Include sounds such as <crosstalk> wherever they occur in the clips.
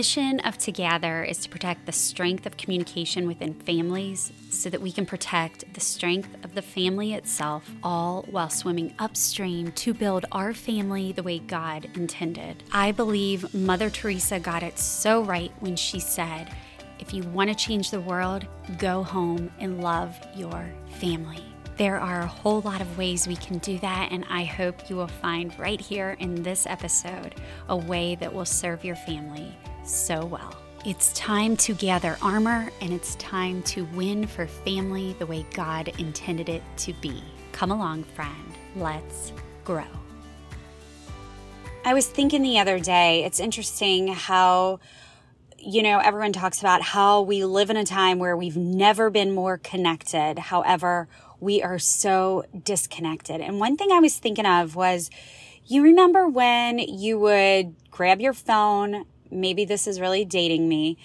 mission of Together is to protect the strength of communication within families so that we can protect the strength of the family itself, all while swimming upstream to build our family the way God intended. I believe Mother Teresa got it so right when she said, if you want to change the world, go home and love your family. There are a whole lot of ways we can do that, and I hope you will find right here in this episode a way that will serve your family so well. It's time to gather armor, and it's time to win for family the way God intended it to be. Come along, friend. Let's grow. I was thinking the other day, it's interesting how you know, everyone talks about how we live in a time where we've never been more connected. However, we are so disconnected. And one thing I was thinking of was you remember when you would grab your phone, maybe this is really dating me,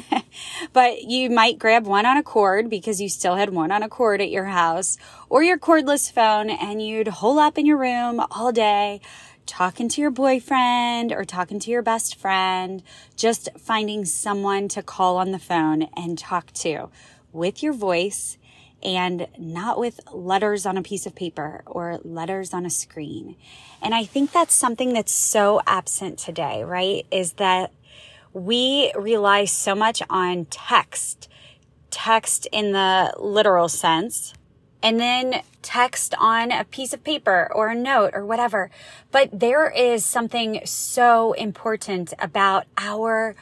<laughs> but you might grab one on a cord because you still had one on a cord at your house or your cordless phone and you'd hole up in your room all day talking to your boyfriend or talking to your best friend, just finding someone to call on the phone and talk to with your voice and not with letters on a piece of paper or letters on a screen. And I think that's something that's so absent today, right? Is that we rely so much on text, text in the literal sense, and then text on a piece of paper or a note or whatever. But there is something so important about our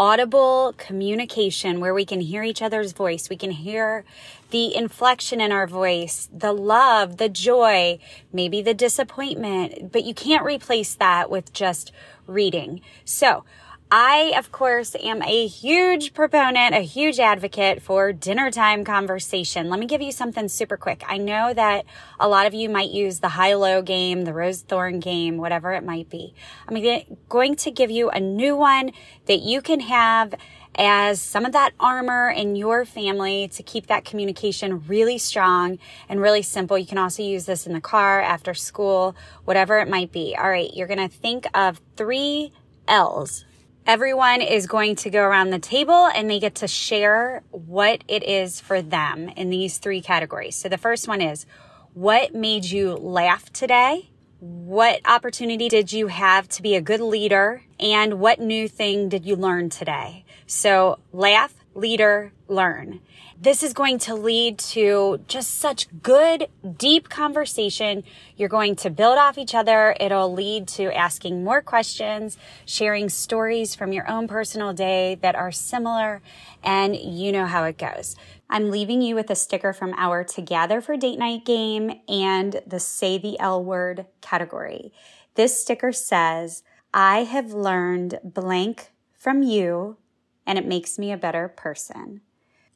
audible communication where we can hear each other's voice. We can hear the inflection in our voice, the love, the joy, maybe the disappointment, but you can't replace that with just reading. So I, of course, am a huge proponent, a huge advocate for dinner time conversation. Let me give you something super quick. I know that a lot of you might use the high low game, the rose thorn game, whatever it might be. I'm going to give you a new one that you can have as some of that armor in your family to keep that communication really strong and really simple. You can also use this in the car, after school, whatever it might be. All right, you're going to think of three L's Everyone is going to go around the table and they get to share what it is for them in these three categories. So the first one is what made you laugh today? What opportunity did you have to be a good leader? And what new thing did you learn today? So laugh, leader, learn. This is going to lead to just such good, deep conversation. You're going to build off each other. It'll lead to asking more questions, sharing stories from your own personal day that are similar, and you know how it goes. I'm leaving you with a sticker from our Together for Date Night game and the Say the L word category. This sticker says, I have learned blank from you, and it makes me a better person.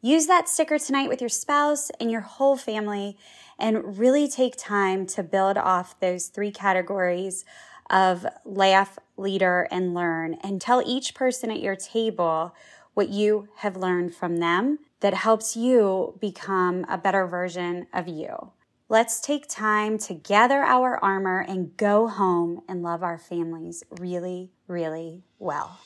Use that sticker tonight with your spouse and your whole family and really take time to build off those three categories of laugh, leader, and learn and tell each person at your table what you have learned from them that helps you become a better version of you. Let's take time to gather our armor and go home and love our families really, really well.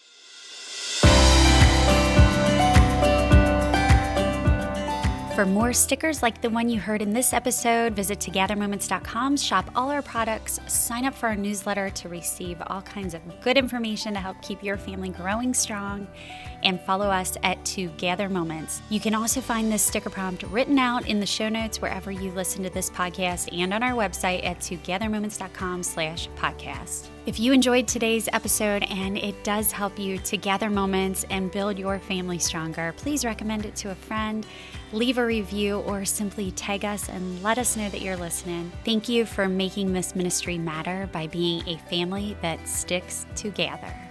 For more stickers like the one you heard in this episode, visit togethermoments.com, shop all our products, sign up for our newsletter to receive all kinds of good information to help keep your family growing strong, and follow us at Together Moments. You can also find this sticker prompt written out in the show notes wherever you listen to this podcast and on our website at togethermoments.com slash podcast. If you enjoyed today's episode and it does help you to gather moments and build your family stronger, please recommend it to a friend leave a review, or simply tag us and let us know that you're listening. Thank you for making this ministry matter by being a family that sticks together.